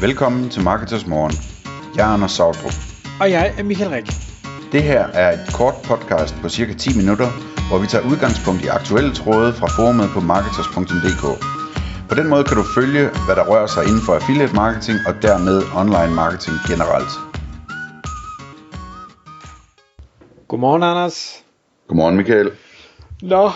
Velkommen til Marketers Morgen. Jeg er Anders Sautrup. Og jeg er Michael Rik. Det her er et kort podcast på cirka 10 minutter, hvor vi tager udgangspunkt i aktuelle tråde fra forumet på marketers.dk. På den måde kan du følge, hvad der rører sig inden for affiliate marketing og dermed online marketing generelt. Godmorgen, Anders. Godmorgen Michael. Nå,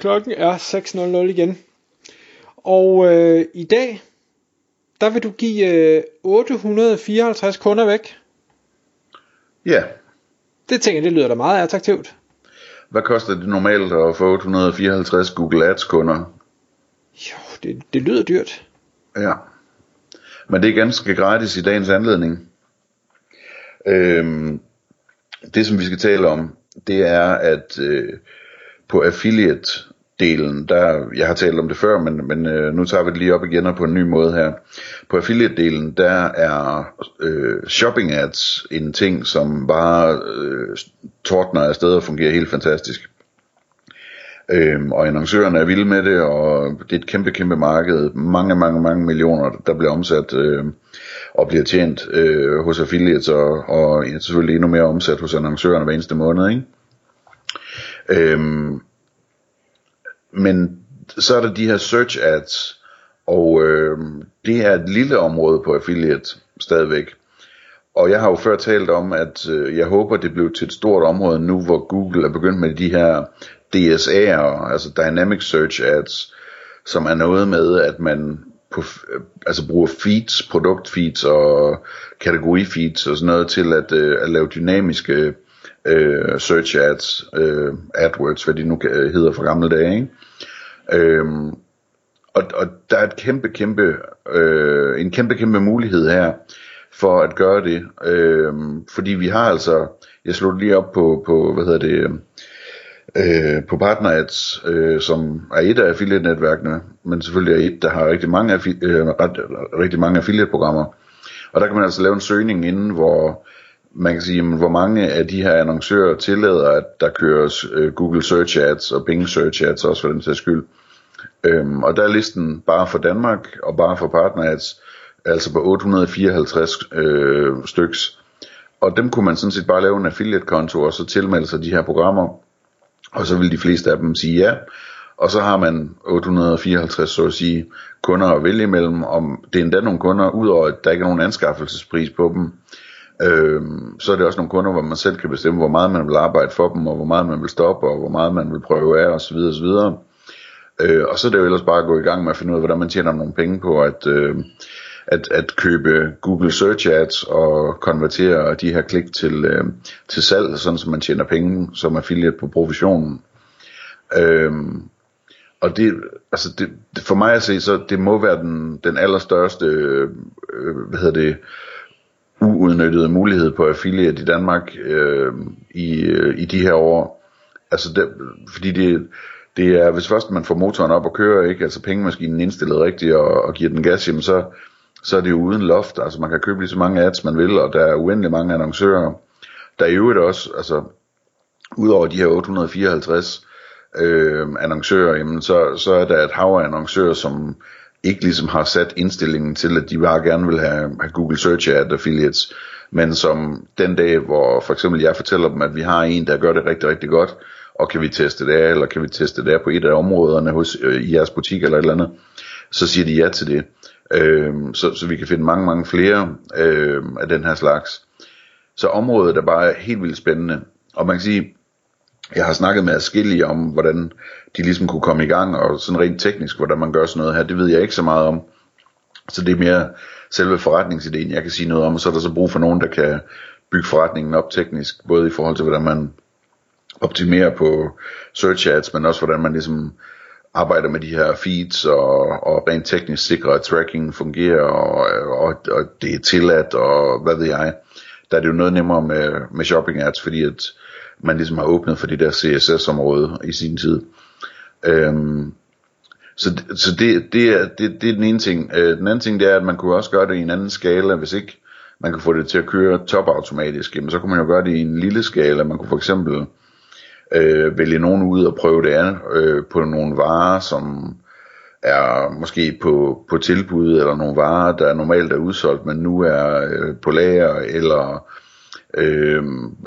klokken er 6.00 igen. Og øh, i dag, der vil du give øh, 854 kunder væk. Ja, Det tænker jeg, det lyder da meget attraktivt. hvad koster det normalt at få 854 Google Ads kunder? Jo, det, det lyder dyrt. Ja. Men det er ganske gratis i dagens anledning. Øhm, det som vi skal tale om, det er at øh, på delen, der, jeg har talt om det før, men, men øh, nu tager vi det lige op igen og på en ny måde her. På affiliate-delen, der er øh, shopping ads en ting, som bare øh, tordner afsted og fungerer helt fantastisk. Øhm, og annoncørerne er vilde med det, og det er et kæmpe, kæmpe marked. Mange, mange, mange millioner, der bliver omsat øh, og bliver tjent øh, hos affiliates, og, og selvfølgelig endnu mere omsat hos annoncørerne hver eneste måned. Ikke? Øhm, men så er der de her search ads, og øh, det er et lille område på affiliate stadigvæk. Og jeg har jo før talt om, at øh, jeg håber, det blev til et stort område nu, hvor Google er begyndt med de her DSA'er, altså Dynamic Search Ads, som er noget med, at man på, øh, altså bruger feeds, produktfeeds og kategorifeeds og sådan noget til at, øh, at lave dynamiske øh, search ads, øh, AdWords, hvad de nu øh, hedder fra gamle dage, ikke? Øhm, og, og der er et kæmpe, kæmpe, øh, en kæmpe, kæmpe mulighed her for at gøre det. Øhm, fordi vi har altså, jeg slog lige op på, på hvad hedder det, øh, på PartnerAds, øh, som er et af affiliate-netværkene, men selvfølgelig er et, der har rigtig mange, affi- øh, ret, rigtig mange affiliate-programmer. Og der kan man altså lave en søgning inden, hvor man kan sige, hvor mange af de her annoncører tillader, at der køres øh, Google Search Ads og Bing Search Ads også for den sags skyld. Øhm, og der er listen bare for Danmark og bare for Partner Ads, altså på 854 øh, styks. Og dem kunne man sådan set bare lave en affiliate-konto og så tilmelde sig de her programmer. Og så vil de fleste af dem sige ja. Og så har man 854, så at sige, kunder at vælge imellem. Om det er endda nogle kunder, udover at der ikke er nogen anskaffelsespris på dem, Øhm, så er det også nogle kunder, hvor man selv kan bestemme, hvor meget man vil arbejde for dem, og hvor meget man vil stoppe, og hvor meget man vil prøve af, osv. osv. Øh, og så er det jo ellers bare at gå i gang med at finde ud af, hvordan man tjener nogle penge på at, øh, at, at købe Google Search Ads og konvertere de her klik til, øh, til salg, sådan så man tjener penge som affiliate på provisionen. Øhm, og det, altså det, for mig at se, så det må være den, den allerstørste, øh, hvad hedder det, uudnyttede mulighed på affiliate i Danmark øh, i, øh, i de her år. Altså det, fordi det, det er, hvis først man får motoren op og kører, ikke, altså pengemaskinen indstillet rigtigt og, og giver den gas, jamen så, så er det jo uden loft. Altså man kan købe lige så mange ads man vil, og der er uendelig mange annoncører. Der er i øvrigt også, altså udover de her 854 øh, annoncører, jamen så, så er der et hav af annoncører, som ikke ligesom har sat indstillingen til, at de bare gerne vil have, have Google Search Ad Affiliates, men som den dag, hvor for eksempel jeg fortæller dem, at vi har en, der gør det rigtig, rigtig godt, og kan vi teste det af, eller kan vi teste det af på et af områderne hos, øh, i jeres butik eller et eller andet, så siger de ja til det. Øh, så, så vi kan finde mange, mange flere øh, af den her slags. Så området er bare helt vildt spændende. Og man kan sige, jeg har snakket med adskillige om, hvordan de ligesom kunne komme i gang, og sådan rent teknisk, hvordan man gør sådan noget her, det ved jeg ikke så meget om. Så det er mere selve forretningsideen, jeg kan sige noget om, og så er der så brug for nogen, der kan bygge forretningen op teknisk, både i forhold til, hvordan man optimerer på search ads, men også hvordan man ligesom arbejder med de her feeds, og, og rent teknisk sikrer, at tracking fungerer, og, og, og det er tilladt, og hvad ved jeg. Der er det jo noget nemmere med, med shopping ads, fordi at man ligesom har åbnet for det der CSS-område i sin tid. Øhm, så så det, det, er, det, det er den ene ting. Øh, den anden ting det er, at man kunne også gøre det i en anden skala, hvis ikke man kan få det til at køre topautomatisk, jamen så kunne man jo gøre det i en lille skala. Man kunne for eksempel øh, vælge nogen ud og prøve det af øh, på nogle varer, som er måske på, på tilbud, eller nogle varer, der normalt er udsolgt, men nu er øh, på lager, eller øh,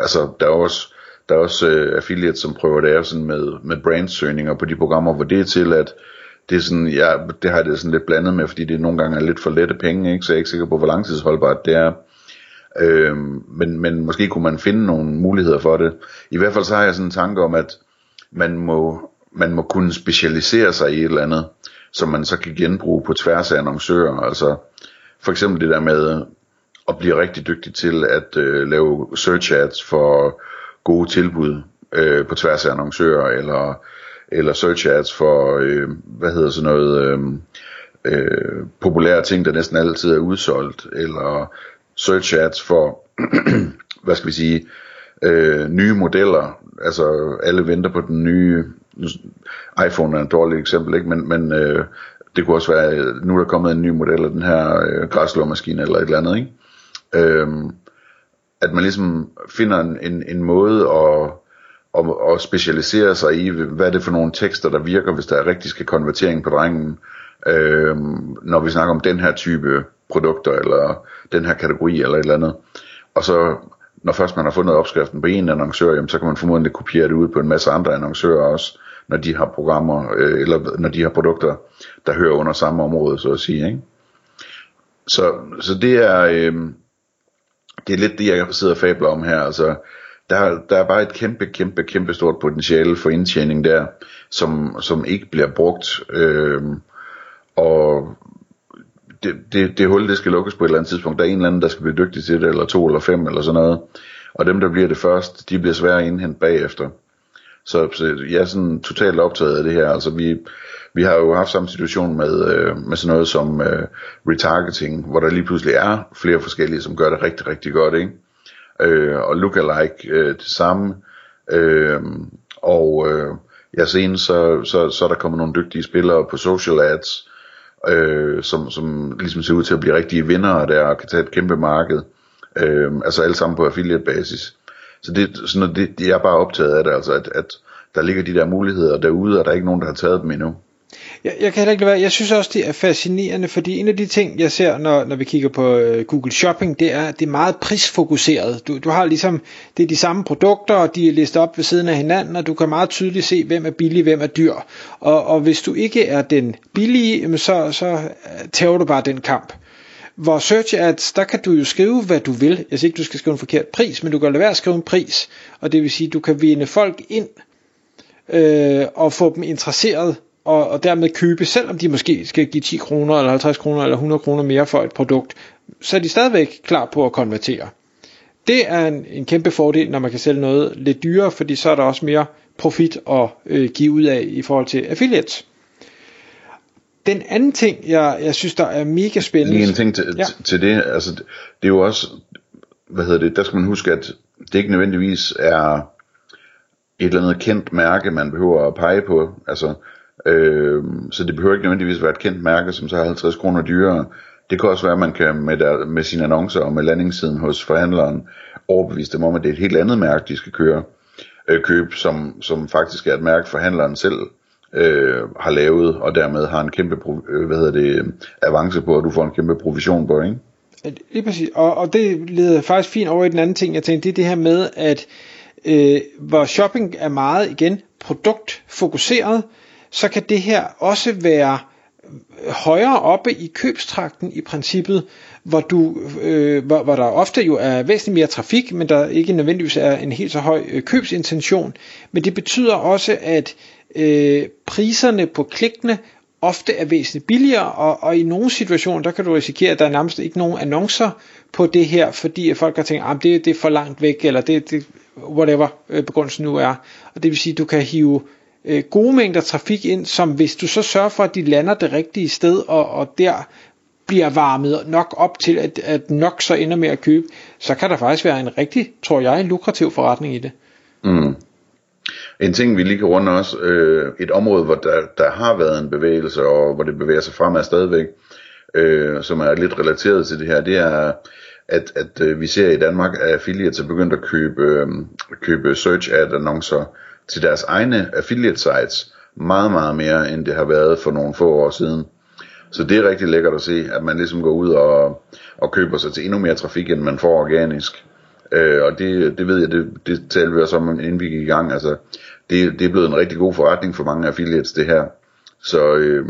altså der er også, der er også øh, affiliates, som prøver det af sådan med, med brandsøgninger på de programmer, hvor det er til, at det er sådan, ja, det har det sådan lidt blandet med, fordi det nogle gange er lidt for lette penge, ikke? så jeg er ikke sikker på, hvor langtidsholdbart det er. Øh, men, men måske kunne man finde nogle muligheder for det. I hvert fald så har jeg sådan en tanke om, at man må, man må kunne specialisere sig i et eller andet, som man så kan genbruge på tværs af annoncører. Altså for eksempel det der med at blive rigtig dygtig til at øh, lave search ads for gode tilbud øh, på tværs af annoncører, eller, eller search ads for, øh, hvad hedder sådan noget, øh, øh, populære ting, der næsten altid er udsolgt, eller search ads for, hvad skal vi sige, øh, nye modeller, altså alle venter på den nye, iPhone er et dårligt eksempel, ikke? men, men øh, det kunne også være, nu er der kommet en ny model af den her øh, græslåmaskine eller et eller andet, ikke? Øhm, at man ligesom finder en, en, en måde at, at, at specialisere sig i, hvad er det for nogle tekster, der virker, hvis der er rigtig skal konvertering på drengen, øh, når vi snakker om den her type produkter, eller den her kategori, eller et eller andet. Og så, når først man har fundet opskriften på en annoncør, jamen, så kan man formodentlig kopiere det ud på en masse andre annoncører også, når de har programmer, øh, eller når de har produkter, der hører under samme område, så at sige. Ikke? Så, så det er... Øh, det er lidt det, jeg sidder og fabler om her. Altså, der, der er bare et kæmpe, kæmpe, kæmpe stort potentiale for indtjening der, som, som ikke bliver brugt. Øh, og det, det, det hul, det skal lukkes på et eller andet tidspunkt. Der er en eller anden, der skal blive dygtig til det, eller to eller fem, eller sådan noget. Og dem, der bliver det først, de bliver svære at indhente bagefter. Så, så jeg er sådan totalt optaget af det her. Altså vi, vi har jo haft samme situation med, øh, med sådan noget som øh, retargeting, hvor der lige pludselig er flere forskellige, som gør det rigtig, rigtig godt, ikke? Øh, og lookalike øh, det samme. Øh, og øh, ja, senere så, så, så er der kommet nogle dygtige spillere på social ads, øh, som, som ligesom ser ud til at blive rigtige vindere der, og kan tage et kæmpe marked. Øh, altså alle sammen på affiliate basis. Så det, sådan noget, det, jeg er bare optaget af det, altså at, at der ligger de der muligheder derude, og der er ikke nogen, der har taget dem endnu. Jeg, jeg kan heller ikke være. Jeg synes også, det er fascinerende, fordi en af de ting, jeg ser, når, når vi kigger på øh, Google Shopping, det er, det er meget prisfokuseret. Du, du har ligesom, det er de samme produkter, og de er listet op ved siden af hinanden, og du kan meget tydeligt se, hvem er billig, hvem er dyr. Og, og hvis du ikke er den billige, så, så øh, tager du bare den kamp. Hvor search ads, der kan du jo skrive, hvad du vil. Jeg siger ikke, du skal skrive en forkert pris, men du kan lade være at skrive en pris. Og det vil sige, du kan vinde folk ind, øh, og få dem interesseret og, og dermed købe, selvom de måske skal give 10 kroner, eller 50 kroner, eller 100 kroner mere for et produkt, så er de stadigvæk klar på at konvertere. Det er en, en kæmpe fordel, når man kan sælge noget lidt dyrere, fordi så er der også mere profit at øh, give ud af i forhold til affiliates. Den anden ting, jeg, jeg synes, der er mega spændende... Lige en ting til, ja. til det, altså det er jo også, hvad hedder det, der skal man huske, at det ikke nødvendigvis er et eller andet kendt mærke, man behøver at pege på. Altså, Øh, så det behøver ikke nødvendigvis være et kendt mærke, som så er 50 kroner dyrere. Det kan også være, at man kan med, der, med sine annoncer og med landingssiden hos forhandleren overbevise dem om, at det er et helt andet mærke, de skal køre, øh, købe, som, som faktisk er et mærke, forhandleren selv øh, har lavet, og dermed har en kæmpe øh, hvad hedder det, øh, avance på, og du får en kæmpe provision på, ikke? Lige præcis, og, og det leder faktisk fint over i den anden ting, jeg tænkte, det er det her med, at øh, hvor shopping er meget igen produktfokuseret, så kan det her også være højere oppe i købstrakten i princippet, hvor, du, øh, hvor, hvor der ofte jo er væsentligt mere trafik, men der ikke nødvendigvis er en helt så høj øh, købsintention. Men det betyder også, at øh, priserne på klikkene ofte er væsentligt billigere, og, og i nogle situationer, der kan du risikere, at der er nærmest ikke nogen annoncer på det her, fordi folk har tænkt, ah, at det, det er for langt væk, eller det, det whatever øh, begrundelsen nu er. Og det vil sige, at du kan hive øh, gode mængder trafik ind, som hvis du så sørger for, at de lander det rigtige sted, og, og der bliver varmet nok op til, at, at nok så ender med at købe, så kan der faktisk være en rigtig, tror jeg, lukrativ forretning i det. Mm. En ting, vi lige kan runde også, øh, et område, hvor der, der har været en bevægelse, og hvor det bevæger sig fremad stadigvæk, øh, som er lidt relateret til det her, det er, at, at øh, vi ser i Danmark, at affiliates er begyndt at købe, øh, købe search ad annoncer til deres egne affiliate sites, meget, meget mere, end det har været for nogle få år siden. Så det er rigtig lækkert at se, at man ligesom går ud og, og køber sig til endnu mere trafik, end man får organisk. Øh, og det, det ved jeg, det, det talte vi også om, inden vi gik i gang. Altså, det, det er blevet en rigtig god forretning for mange affiliates, det her. Så øh,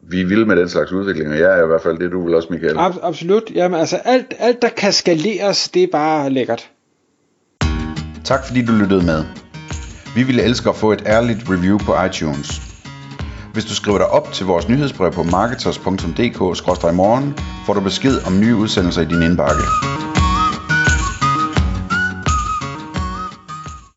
vi vil med den slags udvikling, og jeg er i hvert fald det, du vil også, Michael. Ab- absolut. Jamen altså, alt, alt der kan skaleres, det er bare lækkert. Tak fordi du lyttede med. Vi ville elske at få et ærligt review på iTunes. Hvis du skriver dig op til vores nyhedsbrev på marketers.dk-morgen, får du besked om nye udsendelser i din indbakke.